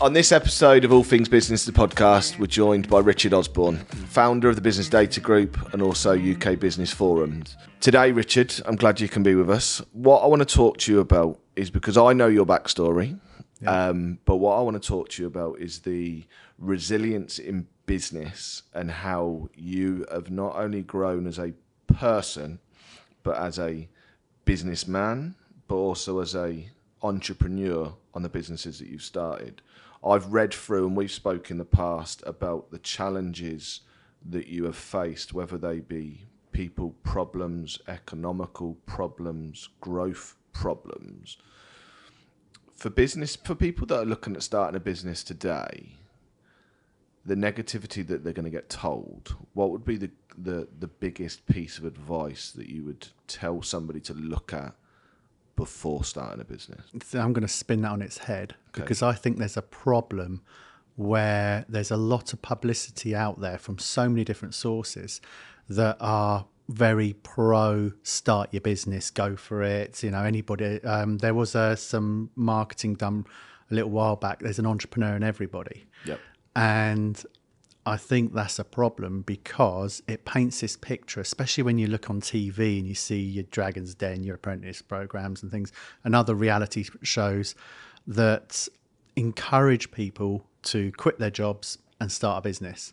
On this episode of All Things Business, the podcast, we're joined by Richard Osborne, founder of the Business Data Group and also UK Business Forums. Today, Richard, I'm glad you can be with us. What I want to talk to you about is because I know your backstory, um, but what I want to talk to you about is the resilience in business and how you have not only grown as a person, but as a businessman, but also as a entrepreneur on the businesses that you've started. I've read through and we've spoken in the past about the challenges that you have faced, whether they be people problems, economical problems, growth problems. For business, for people that are looking at starting a business today, the negativity that they're going to get told, what would be the, the, the biggest piece of advice that you would tell somebody to look at before starting a business? I'm going to spin that on its head because I think there's a problem where there's a lot of publicity out there from so many different sources that are very pro start your business, go for it. You know, anybody. Um, there was uh, some marketing done a little while back. There's an entrepreneur in everybody. Yep. And I think that's a problem because it paints this picture, especially when you look on TV and you see your Dragon's Den, your apprentice programs and things, and other reality shows that encourage people to quit their jobs and start a business.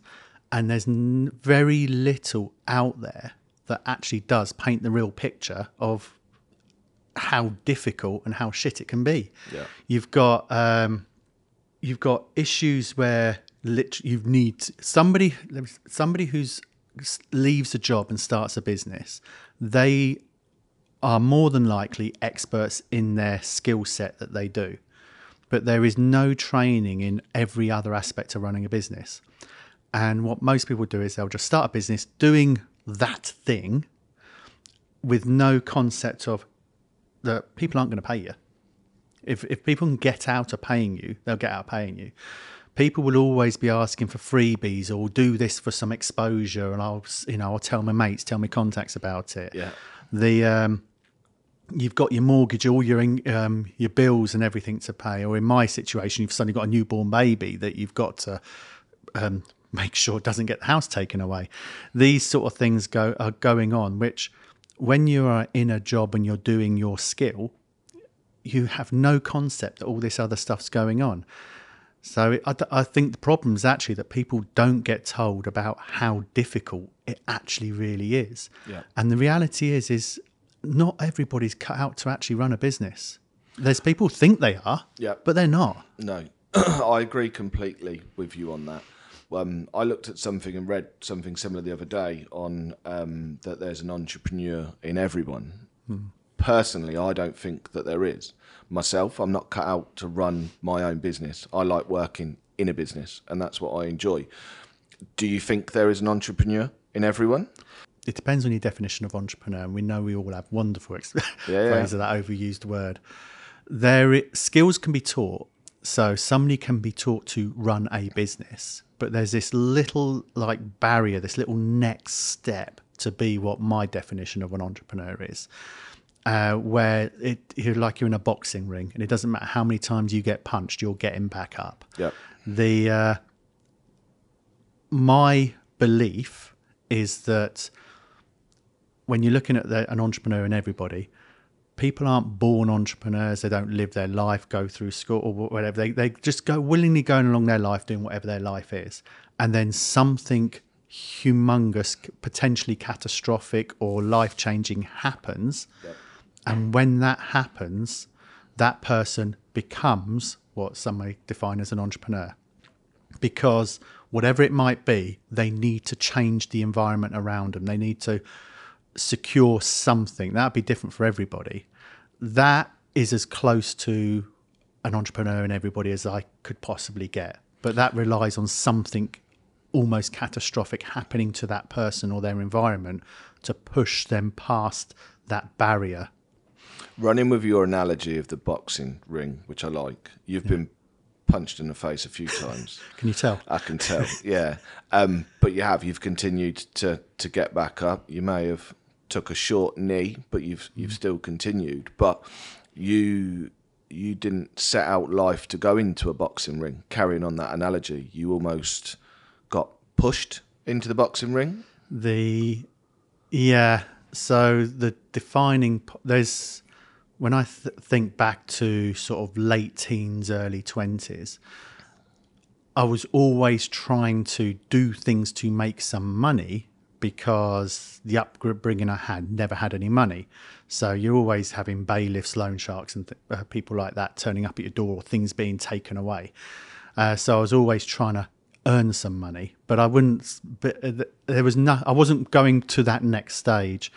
And there's n- very little out there that actually does paint the real picture of how difficult and how shit it can be. Yeah. You've got um, you've got issues where lit- you need somebody somebody who's leaves a job and starts a business. They are more than likely experts in their skill set that they do, but there is no training in every other aspect of running a business. And what most people do is they'll just start a business doing that thing with no concept of that people aren't going to pay you. If if people can get out of paying you, they'll get out of paying you. People will always be asking for freebies or do this for some exposure, and I'll you know I'll tell my mates, tell my contacts about it. Yeah. The um, you've got your mortgage, all your um, your bills and everything to pay, or in my situation, you've suddenly got a newborn baby that you've got to um, make sure it doesn't get the house taken away. These sort of things go are going on, which when you are in a job and you're doing your skill, you have no concept that all this other stuff's going on. So I, I think the problem is actually that people don't get told about how difficult it actually really is. Yeah. And the reality is, is not everybody's cut out to actually run a business. There's people think they are, Yeah. but they're not. No, I agree completely with you on that. Um, I looked at something and read something similar the other day on um, that there's an entrepreneur in everyone. Personally, I don't think that there is. Myself, I'm not cut out to run my own business. I like working in a business, and that's what I enjoy. Do you think there is an entrepreneur in everyone? it depends on your definition of entrepreneur, and we know we all have wonderful ex- Yeah, phrase of that overused word. There, i- skills can be taught. So somebody can be taught to run a business, but there's this little like barrier, this little next step to be what my definition of an entrepreneur is. Uh, where it you're like you're in a boxing ring, and it doesn't matter how many times you get punched, you're getting back up Yep. the uh, my belief is that when you're looking at the, an entrepreneur and everybody, people aren't born entrepreneurs. They don't live their life, go through school or whatever. They they just go willingly going along their life, doing whatever their life is, and then something humongous, potentially catastrophic or life changing happens. And when that happens, that person becomes what some may define as an entrepreneur. Because whatever it might be, they need to change the environment around them. They need to secure something. That'd be different for everybody. That is as close to an entrepreneur and everybody as I could possibly get. But that relies on something almost catastrophic happening to that person or their environment to push them past that barrier. Running with your analogy of the boxing ring, which I like, you've been punched in the face a few times. Can you tell? I can tell, yeah. Um, but you have. You've continued to to get back up. You may have took a short knee, but you've you've still continued. But you you didn't set out life to go into a boxing ring. Carrying on that analogy, you almost got pushed into the boxing ring. The yeah, so the defining there's when I th- think back to sort of late teens, early twenties, I was always trying to do things to make some money because the upbringing I had never had any money. So you're always having bailiffs, loan sharks, and th- uh, people like that turning up at your door, or things being taken away. Uh, so I was always trying to earn some money, but I wouldn't. But uh, there was no. I wasn't going to that next stage.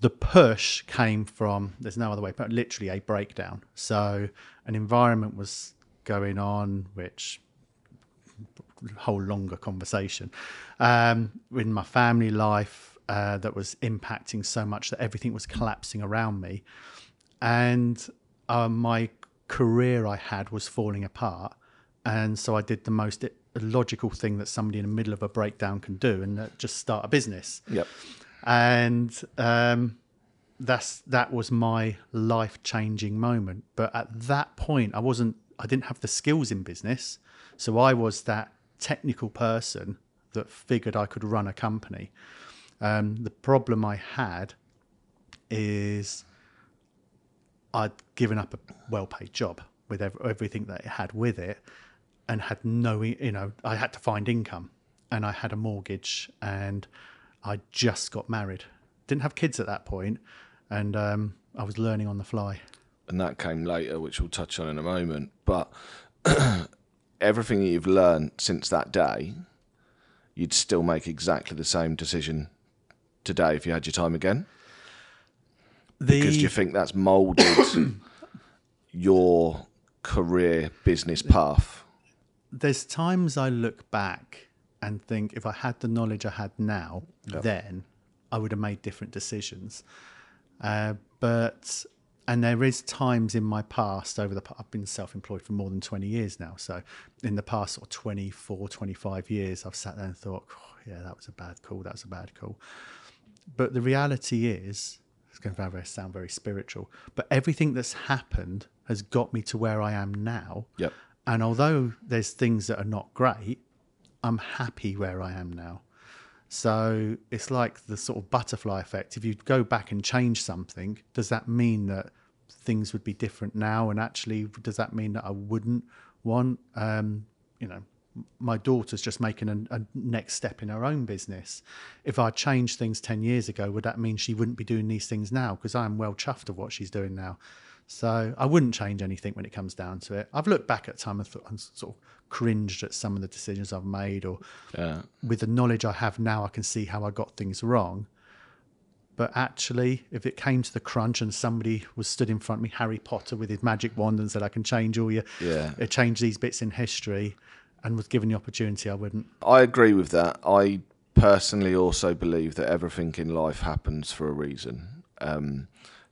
The push came from. There's no other way, but literally a breakdown. So an environment was going on, which whole longer conversation um, in my family life uh, that was impacting so much that everything was collapsing around me, and uh, my career I had was falling apart, and so I did the most logical thing that somebody in the middle of a breakdown can do, and uh, just start a business. Yep. And um, that's that was my life changing moment. But at that point, I wasn't. I didn't have the skills in business, so I was that technical person that figured I could run a company. Um, the problem I had is I'd given up a well-paid job with ev- everything that it had with it, and had no, you know, I had to find income, and I had a mortgage, and I just got married. Didn't have kids at that point, and um, I was learning on the fly. And that came later, which we'll touch on in a moment. But everything that you've learned since that day, you'd still make exactly the same decision today if you had your time again? The, Because do you think that's moulded your career business path? there's times I look back and think if I had the knowledge I had now, then I would have made different decisions. Uh, but and there is times in my past over the I've been self-employed for more than 20 years now. So in the past sort of 24, 25 years, I've sat there and thought, oh, yeah, that was a bad call. That was a bad call. But the reality is, it's going to sound very spiritual, but everything that's happened has got me to where I am now. Yep. And although there's things that are not great, I'm happy where I am now. So it's like the sort of butterfly effect. If you go back and change something, does that mean that things would be different now? And actually, does that mean that I wouldn't want, um, you know, my daughter's just making a, a next step in her own business. If I changed things 10 years ago, would that mean she wouldn't be doing these things now? Because I'm well chuffed of what she's doing now. So I wouldn't change anything when it comes down to it. I've looked back at time and, thought, and sort of cringed at some of the decisions I've made, or Yeah. with the knowledge I have now, I can see how I got things wrong. But actually, if it came to the crunch and somebody was stood in front of me, Harry Potter with his magic wand, and said, "I can change all your, Yeah. uh, change these bits in history," and was given the opportunity, I wouldn't. I agree with that. I personally also believe that everything in life happens for a reason. Um,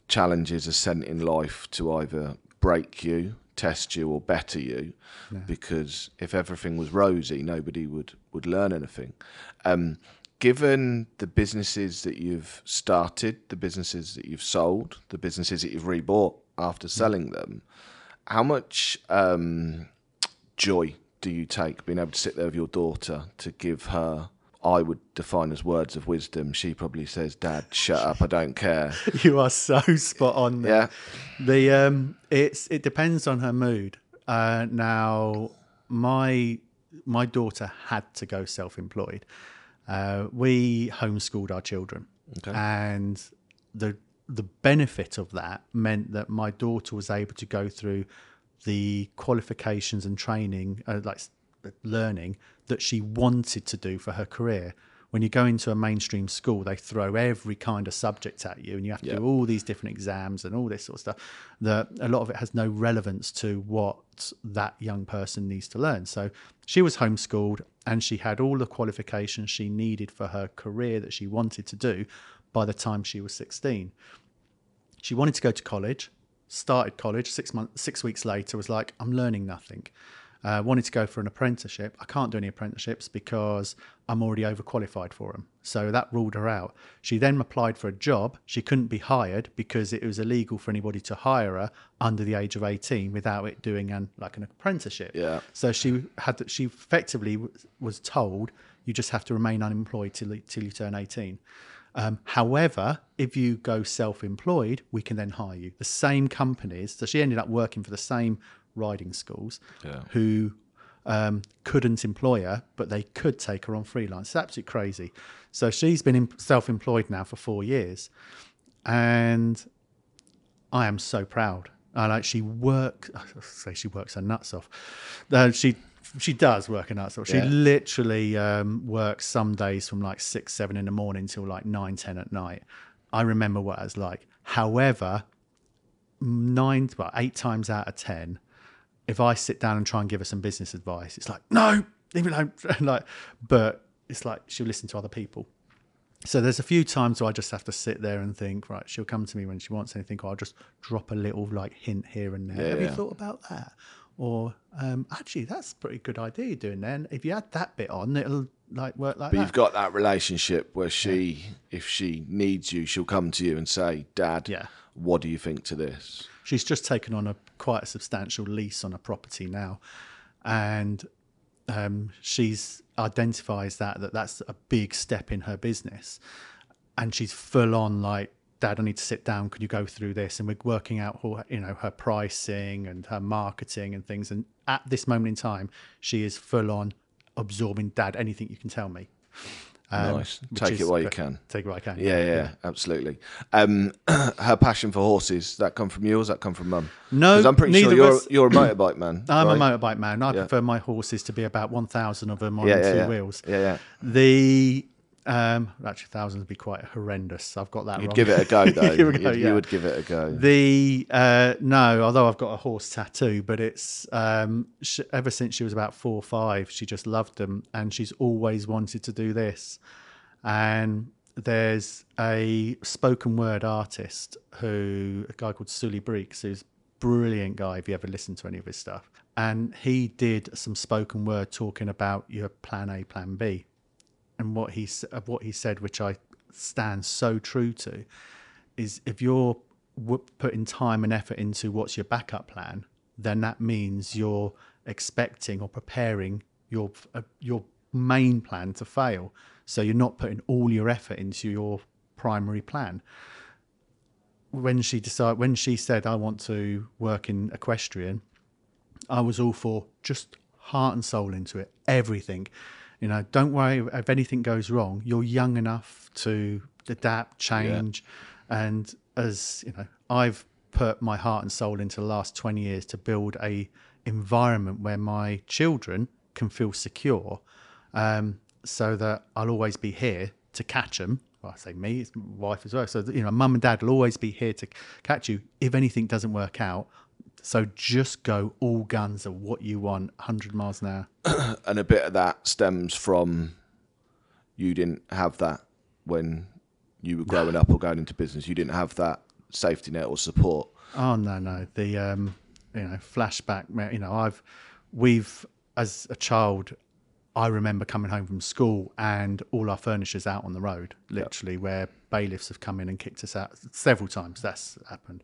challenges are sent in life to either break you, test you, or better you. Because if everything was rosy, nobody would would learn anything. Um, given the businesses that you've started, the businesses that you've sold, the businesses that you've rebought after selling them, how much um, joy do you take being able to sit there with your daughter to give her I would define as words of wisdom. She probably says, "Dad, shut up. I don't care." you are so spot on. There. Yeah. The um, it's it depends on her mood. Uh, now, my my daughter had to go self-employed. Uh, we homeschooled our children, and the the benefit of that meant that my daughter was able to go through the qualifications and training, uh, like learning that she wanted to do for her career. When you go into a mainstream school, they throw every kind of subject at you, and you have to Yeah. do all these different exams and all this sort of stuff. That a lot of it has no relevance to what that young person needs to learn. So she was homeschooled, and she had all the qualifications she needed for her career that she wanted to do by the time she was 16 she wanted to go to college started college six months six weeks later was like i'm learning nothing Uh, wanted to go for an apprenticeship. I can't do any apprenticeships because I'm already overqualified for them. So that ruled her out. She then applied for a job. She couldn't be hired because it was illegal for anybody to hire her under the age of 18 without it doing an like an apprenticeship. Yeah. So she had to, she effectively w- was told you just have to remain unemployed till you- till you turn 18. Um, however, if you go self-employed, we can then hire you. The same companies. So she ended up working for the same riding schools Yeah. who um, couldn't employ her, but they could take her on freelance. It's absolutely crazy. So she's been self-employed now for four years, and I am so proud. I like she works. I say she works her nuts off. Uh, she she does work her nuts off. She Yeah. literally um, works some days from like six seven in the morning till like nine ten at night. I remember what it was like. However, nine well eight times out of ten, if I sit down and try and give her some business advice, it's like no, leave it alone. like, but it's like she'll listen to other people. So there's a few times where I just have to sit there and think, right, she'll come to me when she wants anything, or I'll just drop a little like hint here and there. Yeah, Have yeah. you thought about that? Or um, actually, that's a pretty good idea you're doing then. If you add that bit on, it'll like work like But that. you've got that relationship where she, if she needs you, she'll come to you and say, "Dad, Yeah. what do you think to this?" She's just taken on a quite a substantial lease on a property now, and um, she's identifies that that that's a big step in her business, and she's full on like, Dad, I need to sit down. Could you go through this? And we're working out, her, you know, her pricing and her marketing and things. And at this moment in time, she is full on absorbing, Dad, anything you can tell me. Um, nice. Take is it while you can. Take it while I can. Yeah, yeah, absolutely. Um, her passion for horses that come from you, or does that come from mum? No, I'm pretty sure you're you're a motorbike man. I'm right? a motorbike man. I prefer my horses to be about 1,000 of them on yeah, two yeah, yeah. wheels. Yeah, yeah. The um, actually thousands would be quite horrendous. I've got that You'd wrong. give it a go though. It a go, You'd- You would give it a go. The uh, no, although I've got a horse tattoo, but it's um, sh- ever since she was about four or five, she just loved them, and she's always wanted to do this. And there's a spoken word artist who a guy called Suli Breaks, who's a brilliant guy. If you ever listen to any of his stuff, and he did some spoken word talking about your plan A, plan B, and what he what he said, which I stand so true to, is if you're putting time and effort into what's your backup plan, then that means you're expecting or preparing your uh, your main plan to fail. So you're not putting all your effort into your primary plan. When she decided, when she said, "I want to work in equestrian," I was all for just heart and soul into it, everything. You know, don't worry if anything goes wrong. You're young enough to adapt, change, and as you know, I've put my heart and soul into the last 20 years to build a environment where my children can feel secure, um, so that I'll always be here to catch them. Well, I say me, it's my wife as well. So you know, mum and dad will always be here to catch you if anything doesn't work out. So just go all guns at what you want, 100 miles an hour. and a bit of that stems from you didn't have that when you were growing up or going into business. You didn't have that safety net or support. Oh no, no. The um, you know, flashback. You know, I've we've as a child, I remember coming home from school and all our furniture's out on the road, literally, where bailiffs have come in and kicked us out several times. That's happened.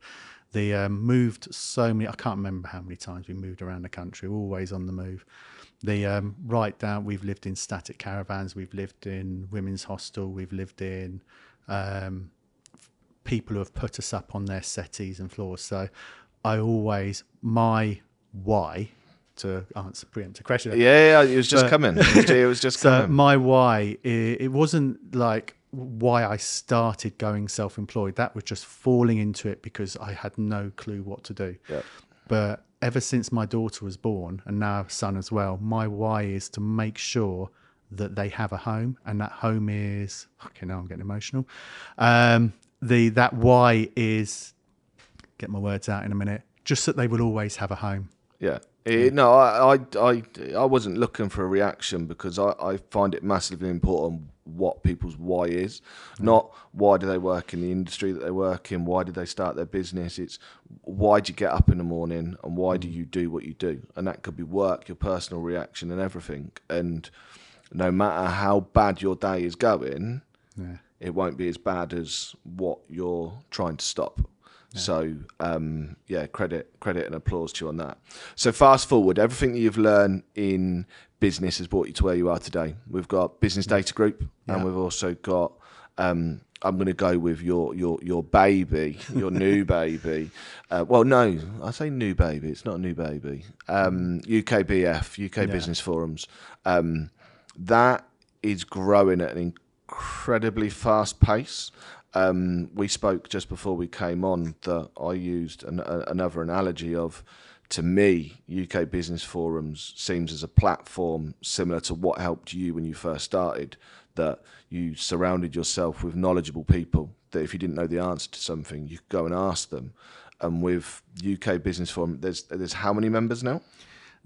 The um, moved so many. I can't remember how many times we moved around the country. Always on the move. The um, right down. We've lived in static caravans. We've lived in women's hostel. We've lived in um, people who have put us up on their settees and floors. So I always my why to answer preempt a question. Yeah, yeah, it was just But- coming. It was, it was just So coming. my why it, it wasn't like why I started going self-employed. That was just falling into it because I had no clue what to do. Yeah. But ever since my daughter was born and now son as well, my why is to make sure that they have a home and that home is okay now I'm getting emotional. Um the that why is get my words out in a minute. Just that they will always have a home. Yeah. Eh, no, I, I, I, I wasn't looking for a reaction because I, I find it massively important what people's why is. Not why do they work in the industry that they work in, why did they start their business. It's why do you get up in the morning and why do mm. you do what you do? And that could be work, your personal reaction, and everything. And no matter how bad your day is going, Yeah. it won't be as bad as what you're trying to stop. So um, yeah, credit credit and applause to you on that. So fast forward, everything that you've learned in business has brought you to where you are today. We've got business data group, Yeah. and we've also got. Um, I'm going to go with your your your baby, your new baby. Uh, well, no, I say new baby. It's not a new baby. Um, UKBF, UK Business Forums. Um, that is growing at an incredibly fast pace. Um, we spoke just before we came on that I used an, a, another analogy of, to me, UK Business Forums seems as a platform similar to what helped you when you first started. That you surrounded yourself with knowledgeable people. That if you didn't know the answer to something, you could go and ask them. And with UK Business Forum, there's there's how many members now?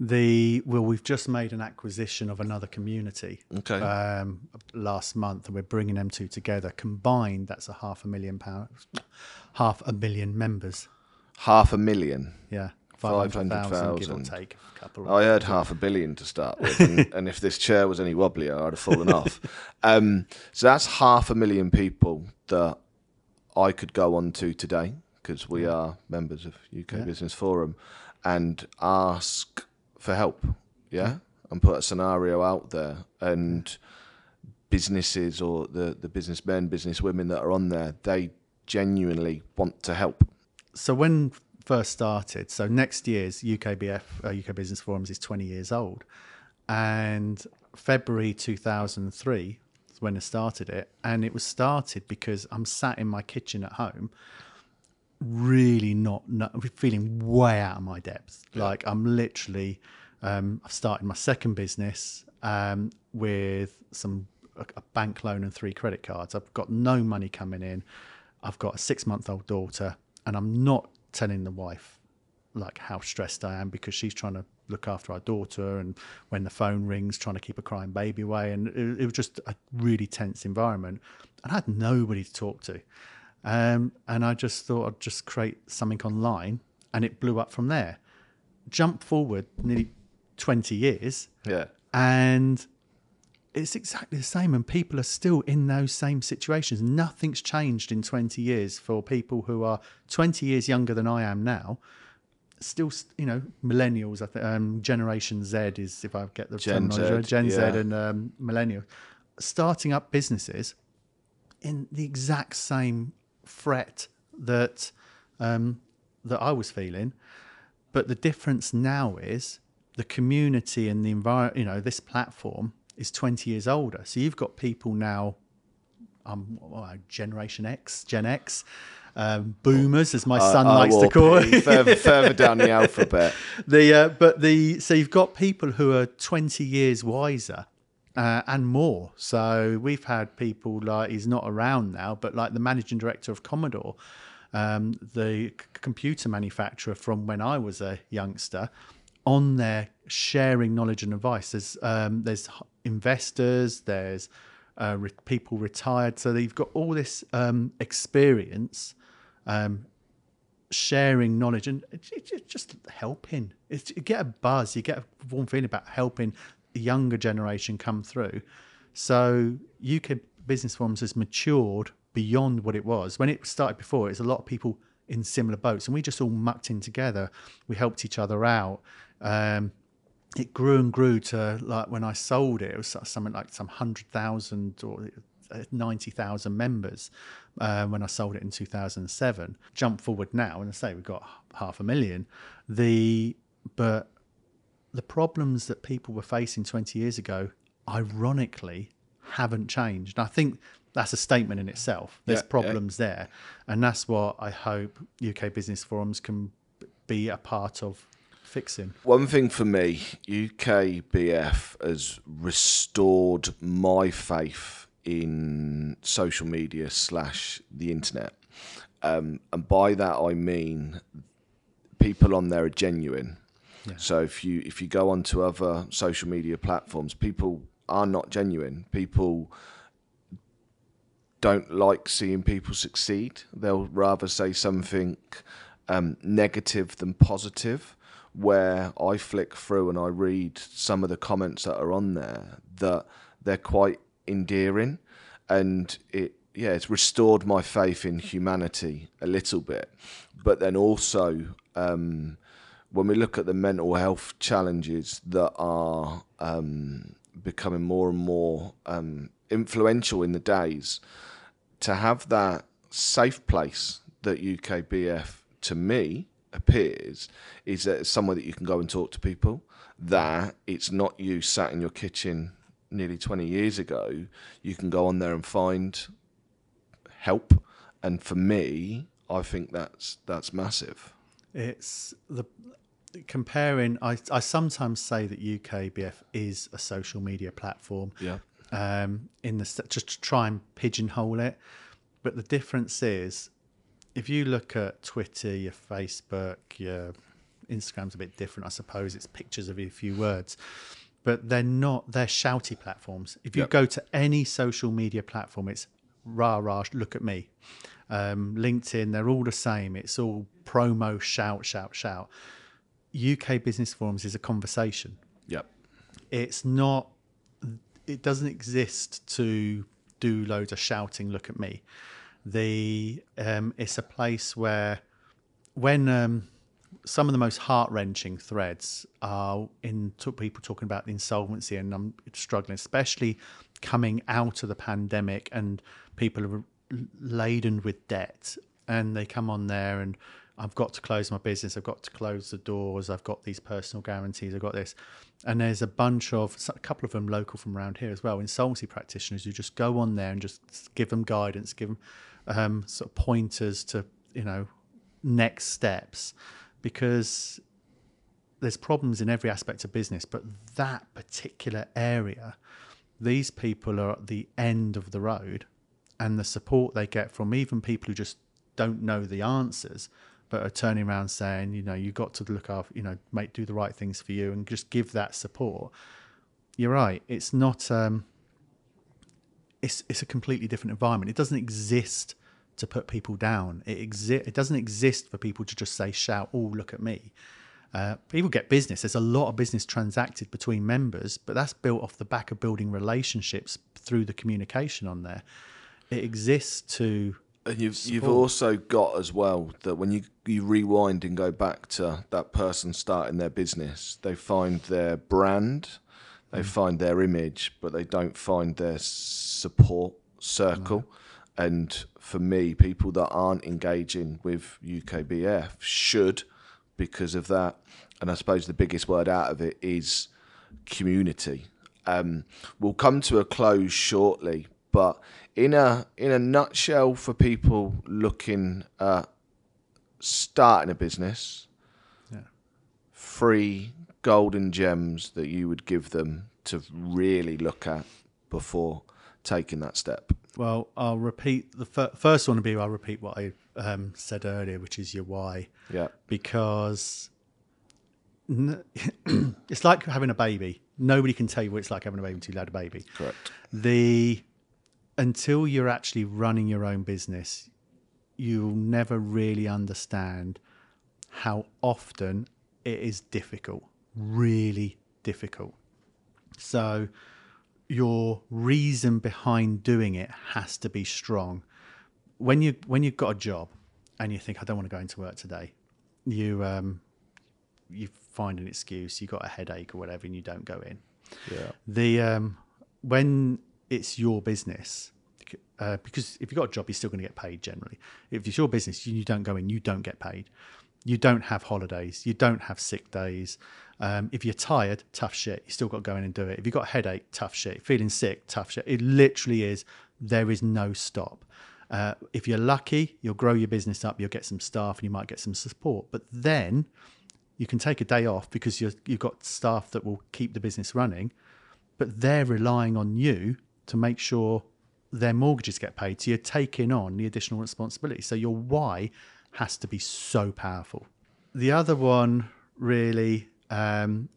The well, we've just made an acquisition of another community Okay. um, last month, and we're bringing them two together. Combined, that's a half a million pounds, half a million members. Half a million. Yeah, five hundred thousand, give or take. A couple. I heard half a billion to start with, and, and if this chair was any wobblier, I'd have fallen off. Um, so that's half a million people that I could go on to today because we are members of UK Business Forum and ask for help, yeah, and put a scenario out there and businesses or the the businessmen, businesswomen that are on there, they genuinely want to help. so when first started, so next year's UKBF, uh, UK Business Forums, is 20 years old, and February 2003 is when I started it, and it was started because I'm sat in my kitchen at home, really not, not feeling way out of my depth. Like I'm literally, um, I've started my second business um, with some a, a bank loan and three credit cards. I've got no money coming in. I've got a six month old daughter, and I'm not telling the wife like how stressed I am because she's trying to look after our daughter, and when the phone rings, trying to keep a crying baby away, and it, it was just a really tense environment. And I had nobody to talk to, um, and I just thought I'd just create something online, and it blew up from there. Jump forward nearly twenty years, Yeah. and it's exactly the same and people are still in those same situations nothing's changed in 20 years for people who are 20 years younger than i am now still you know millennials i think um, generation z is if i get the Gen terminology right, gen z and um, millennials starting up businesses in the exact same fret that um, that i was feeling but the difference now is the community and the environment, you know, this platform is 20 years older. So you've got people now, um, what, Generation X, Gen X, um, boomers, as my son likes to call it. further, further down the alphabet. the uh, but the so you've got people who are 20 years wiser uh, and more. So we've had people like he's not around now but like the managing director of commodore um, the c- computer manufacturer from when i was a youngster on there sharing knowledge and advice. There's um, there's investors there's uh, re- people retired. So they've got all this um, experience um, sharing knowledge and just helping. It's, you get a buzz, you get a warm feeling about helping younger generation come through. So UK Business Forums has matured beyond what it was. When it started before, it's a lot of people in similar boats, and we just all mucked in together. We helped each other out. Um, it grew and grew to like when I sold it, it was something like some hundred thousand or uh, ninety thousand members uh, when I sold it in two thousand and seven. Jump forward now, and I say we've got half a million. The but the problems that people were facing twenty years ago, ironically, haven't changed. And I think that's a statement in itself. There's Yeah, yeah. problems there, and that's what I hope UK Business Forums can be a part of fixing. One thing for me, UKBF has restored my faith in social media slash the internet, um, and by that I mean people on there are genuine. So if you if you go onto other social media platforms, people are not genuine. People don't like seeing people succeed. They'll rather say something um, negative than positive. Where I flick through and I read some of the comments that are on there, that they're quite endearing, and it yeah, it's restored my faith in humanity a little bit. But then also, um, when we look at the mental health challenges that are um, becoming more and more um, influential in the days, to have that safe place that UKBF to me appears is that it's somewhere that you can go and talk to people. That it's not you sat in your kitchen nearly 20 years ago. You can go on there and find help. And for me, I think that's that's massive. It's the comparing. I I sometimes say that UKBF is a social media platform. Yeah. Um, in the just to try and pigeonhole it, but the difference is, if you look at Twitter, your Facebook, your Instagram's a bit different, I suppose. It's pictures of a few words, but they're not. They're shouty platforms. If you Yep. go to any social media platform, it's rah rah. Look at me. Um, LinkedIn, they're all the same. It's all promo, shout, shout, shout. UK Business Forums is a conversation. Yep. It's not. It doesn't exist to do loads of shouting. Look at me. The um, it's a place where when um, some of the most heart wrenching threads are in people talking about the insolvency and I'm struggling, especially coming out of the pandemic and people are laden with debt and they come on there and I've got to close my business, I've got to close the doors, I've got these personal guarantees, I've got this. And there's a bunch of, a couple of them local from around here as well, insolvency practitioners who just go on there and just give them guidance, give them um, sort of pointers to, you know, next steps because there's problems in every aspect of business, but that particular area, these people are at the end of the road, and the support they get from even people who just don't know the answers, but are turning around saying, you know, you got to look after, you know, make do the right things for you, and just give that support. You're right. It's not. Um, it's it's a completely different environment. It doesn't exist to put people down. It exi- It doesn't exist for people to just say, shout, "Oh, look at me." Uh, people get business. There's a lot of business transacted between members, but that's built off the back of building relationships through the communication on there. It exists to And you've you've also got as well that when you you rewind and go back to that person starting their business, they find their brand, they find their image, but they don't find their support circle. And for me, people that aren't engaging with UKBF should because of that. And I suppose the biggest word out of it is community. Um, we'll come to a close shortly, but in a in a nutshell, for people looking at starting a business, Yeah. three golden gems that you would give them to really look at before taking that step. Well, I'll repeat the fir- first one. Will be I'll repeat what I um, said earlier, which is your why, Yeah, because n- it's like having a baby. Nobody can tell you what it's like having a baby until you had a baby. correct. The until you're actually running your own business, you'll never really understand how often it is difficult, really difficult. So your reason behind doing it has to be strong. When you when you've got a job and you think I don't want to go into work today, you um, you find an excuse, you got a headache or whatever, and you don't go in Yeah, the um, when it's your business. Uh, because if you've got a job you're still going to get paid generally. If it's your business you, you don't go in you don't get paid. You don't have holidays you don't have sick days. Um, if you're tired tough shit you still got to go in and do it. If you've got a headache tough shit. Feeling sick tough shit. It literally is there is no stop. Uh, if you're lucky you'll grow your business up you'll get some staff and you might get some support. But then you can take a day off because you're, you've got staff that will keep the business running, but they're relying on you to make sure their mortgages get paid. So you're taking on the additional responsibility. So your why has to be so powerful. The other one, really, um,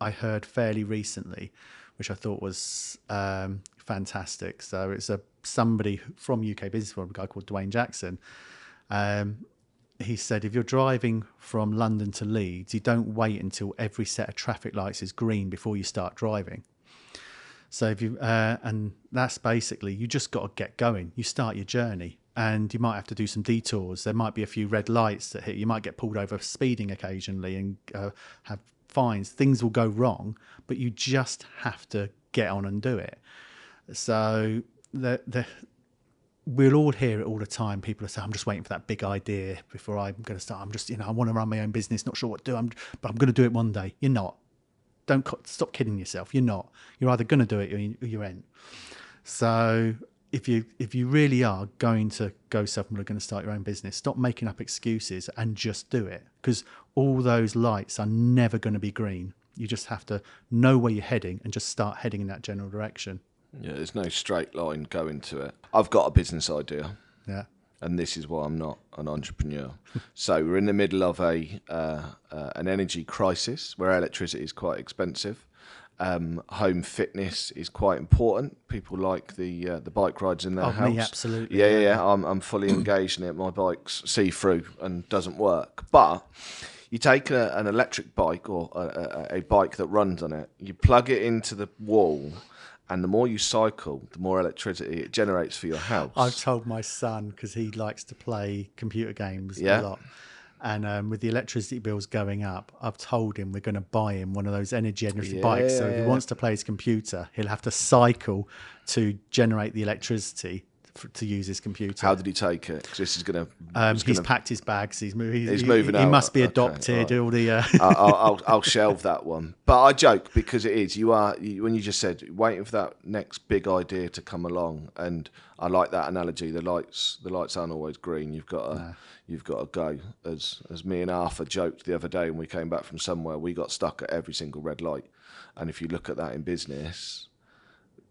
I heard fairly recently, which I thought was um, fantastic. So it's a somebody from UK Business Forum, a guy called Dwayne Jackson. Um, he said, if you're driving from London to Leeds, you don't wait until every set of traffic lights is green before you start driving. So if you uh, and that's basically you just got to get going. You start your journey, and you might have to do some detours. There might be a few red lights that hit. You might get pulled over speeding occasionally and uh, have fines. Things will go wrong, but you just have to get on and do it. So the the we'll all hear it all the time. People are saying, "I'm just waiting for that big idea before I'm going to start. I'm just, you know, I want to run my own business, not sure what to do. I'm, but I'm going to do it one day." You're not. Don't stop kidding yourself. You're not. You're either going to do it or you, are ain't. So if you if you really are going to go self-employed, going to start your own business, stop making up excuses and just do it. Because all those lights are never going to be green. You just have to know where you're heading and just start heading in that general direction. Yeah, there's no straight line going to it. I've got a business idea. Yeah. And this is why I'm not an entrepreneur. so we're in the middle of a uh, uh, an energy crisis where electricity is quite expensive. Um, home fitness is quite important. People like the uh, the bike rides in their Oh, house. me, absolutely, Yeah, yeah, yeah. I'm I'm fully engaged in it. My bike's see through and doesn't work, but. You take a, an electric bike or a, a, a bike that runs on it, you plug it into the wall, and the more you cycle, the more electricity it generates for your house. I've told my son because he likes to play computer games Yeah. a lot. And um, with the electricity bills going up, I've told him we're going to buy him one of those energy energy bikes. So if he wants to play his computer, he'll have to cycle to generate the electricity for, to use his computer. How did he take it? this is going to. um, he's packed his bags. He's, mo- he's, He's he, moving He out. must be Okay, adopted. right. All the uh, I'll, I'll, I'll shelve that one. But I joke because it is. You are when you just said waiting for that next big idea to come along, and I like that analogy. The lights, the lights aren't always green. You've got to, you've got to go. As as me and Arthur joked the other day when we came back from somewhere, we got stuck at every single red light. And if you look at that in business,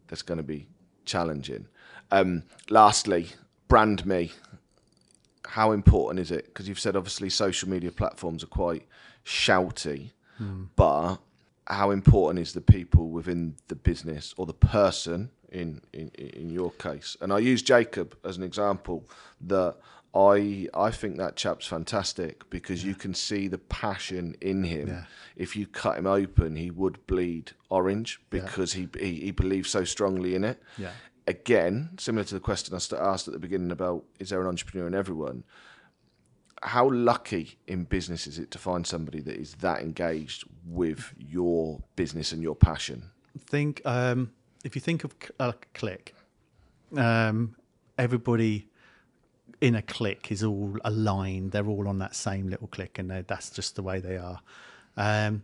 that's going to be challenging. Um, lastly, brand me. How important is it? Because you've said obviously social media platforms are quite shouty, but how important is the people within the business or the person in, in in your case? And I use Jacob as an example that I I think that chap's fantastic because you can see the passion in him. Yeah. If you cut him open, he would bleed orange because he, he he believes so strongly in it yeah. Again, similar to the question I asked at the beginning about is there an entrepreneur in everyone? How lucky in business is it to find somebody that is that engaged with your business and your passion? think um, if you think of a click, um, everybody in a click is all aligned. They're all on that same little click, and that's just the way they are. Um,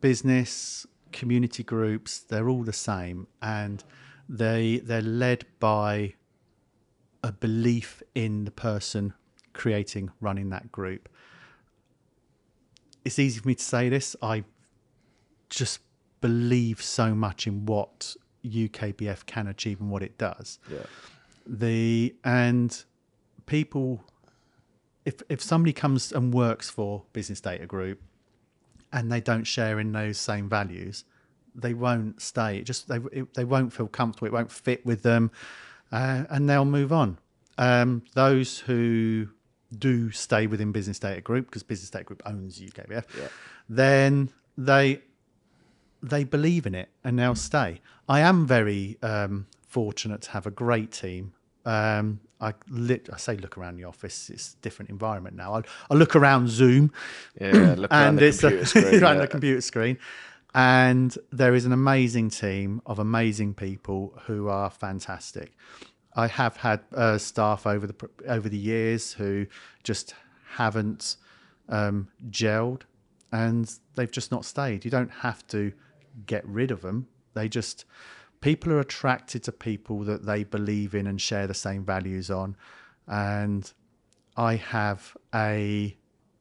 business community groups, they're all the same, and they they're led by a belief in the person creating running that group. It's easy for me to say this. I just believe so much in what UKBF can achieve and what it does. Yeah. The and people, if if somebody comes and works for Business Data Group, and they don't share in those same values, they won't stay. It just they it, they won't feel comfortable. It won't fit with them, uh, and they'll move on. Um, those who do stay within Business Data Group because Business Data Group owns UKBF, Yeah. then they they believe in it and they'll stay. I am very um, fortunate to have a great team. Um, I lit, I say look around the office. It's a different environment now. I, I look around Zoom, Yeah, look around and the it's a- screen. around yeah. the computer screen. And there is an amazing team of amazing people who are fantastic. I have had uh, staff over the over the years who just haven't um, gelled, and they've just not stayed. You don't have to get rid of them. They just people are attracted to people that they believe in and share the same values on. And I have a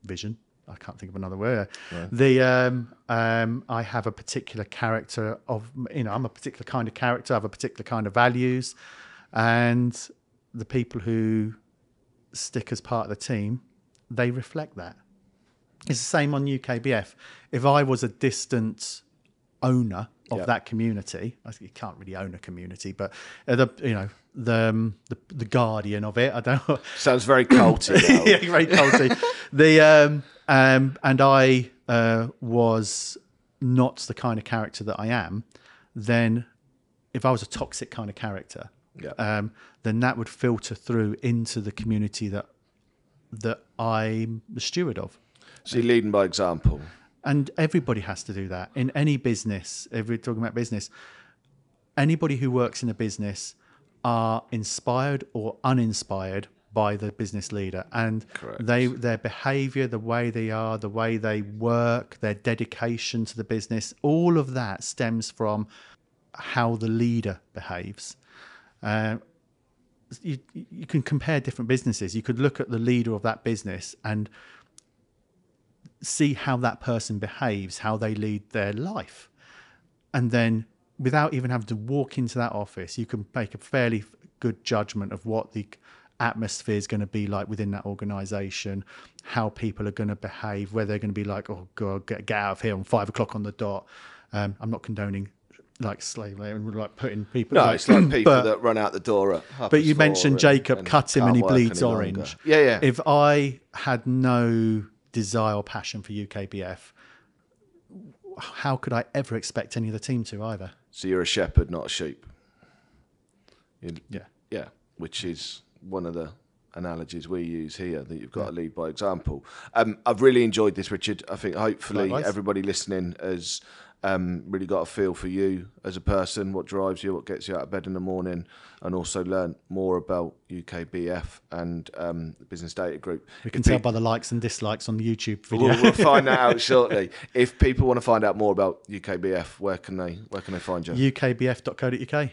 vision. I can't think of another word. The um, um, I have a particular character of you know I'm a particular kind of character. I have a particular kind of values, and the people who stick as part of the team, they reflect that. It's the same on UKBF. If I was a distant owner of Yeah. that community. I think You can't really own a community, but uh, the you know the um, the, the guardian of it. I don't. know. Sounds very culty. yeah, very culty. the um, um, and I uh, was not the kind of character that I am. Then, if I was a toxic kind of character, Yeah. um, then that would filter through into the community that that I'm the steward of. So you're leading by example. And everybody has to do that in any business. If we're talking about business, anybody who works in a business are inspired or uninspired by the business leader, and Correct. they their behaviour, the way they are, the way they work, their dedication to the business, all of that stems from how the leader behaves. Uh, you, you can compare different businesses. You could look at the leader of that business and see how that person behaves, how they lead their life. And then without even having to walk into that office, you can make a fairly good judgment of what the atmosphere is going to be like within that organization, how people are going to behave, whether they're going to be like, oh, God, get, get out of here on five o'clock on the dot. Um, I'm not condoning like slave labor and like putting people. No, like, it's like people but- that run out the door at but you mentioned Jacob and cut him and he bleeds any longer. orange. Yeah, yeah. If I had no desire or passion for UKBF, how could I ever expect any of the team to either? so you're a shepherd, not a sheep. You- Yeah. Yeah, which is one of the analogies we use here that you've got to lead by example. Um, I've really enjoyed this, Richard. I think hopefully Likewise. everybody listening has um, really got a feel for you as a person, what drives you, what gets you out of bed in the morning, and also learn more about UKBF and um, the Business Data Group. We can If tell pe- by the likes and dislikes on the YouTube video. We'll, we'll find that out shortly. If people want to find out more about UKBF, where can they where can they find you? UKBF.co.uk.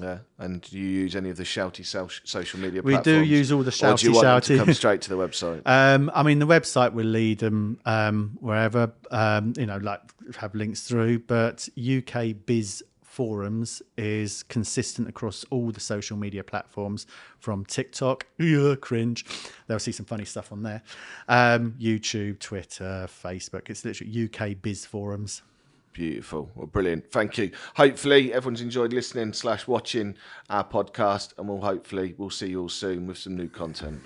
Yeah, and do you use any of the shouty social media? We do use all the shouty Or do you shouty, want them to come straight to the website? Um, I mean, the website will lead them um, wherever, um, you know, like have links through, but UK Biz Forums is consistent across all the social media platforms from TikTok, yeah, cringe. They'll see some funny stuff on there. Um, YouTube, Twitter, Facebook. It's literally UK Biz Forums. Beautiful. Well, brilliant. Thank you. Hopefully, everyone's enjoyed listening slash watching our podcast, and we'll hopefully we'll see you all soon with some new content.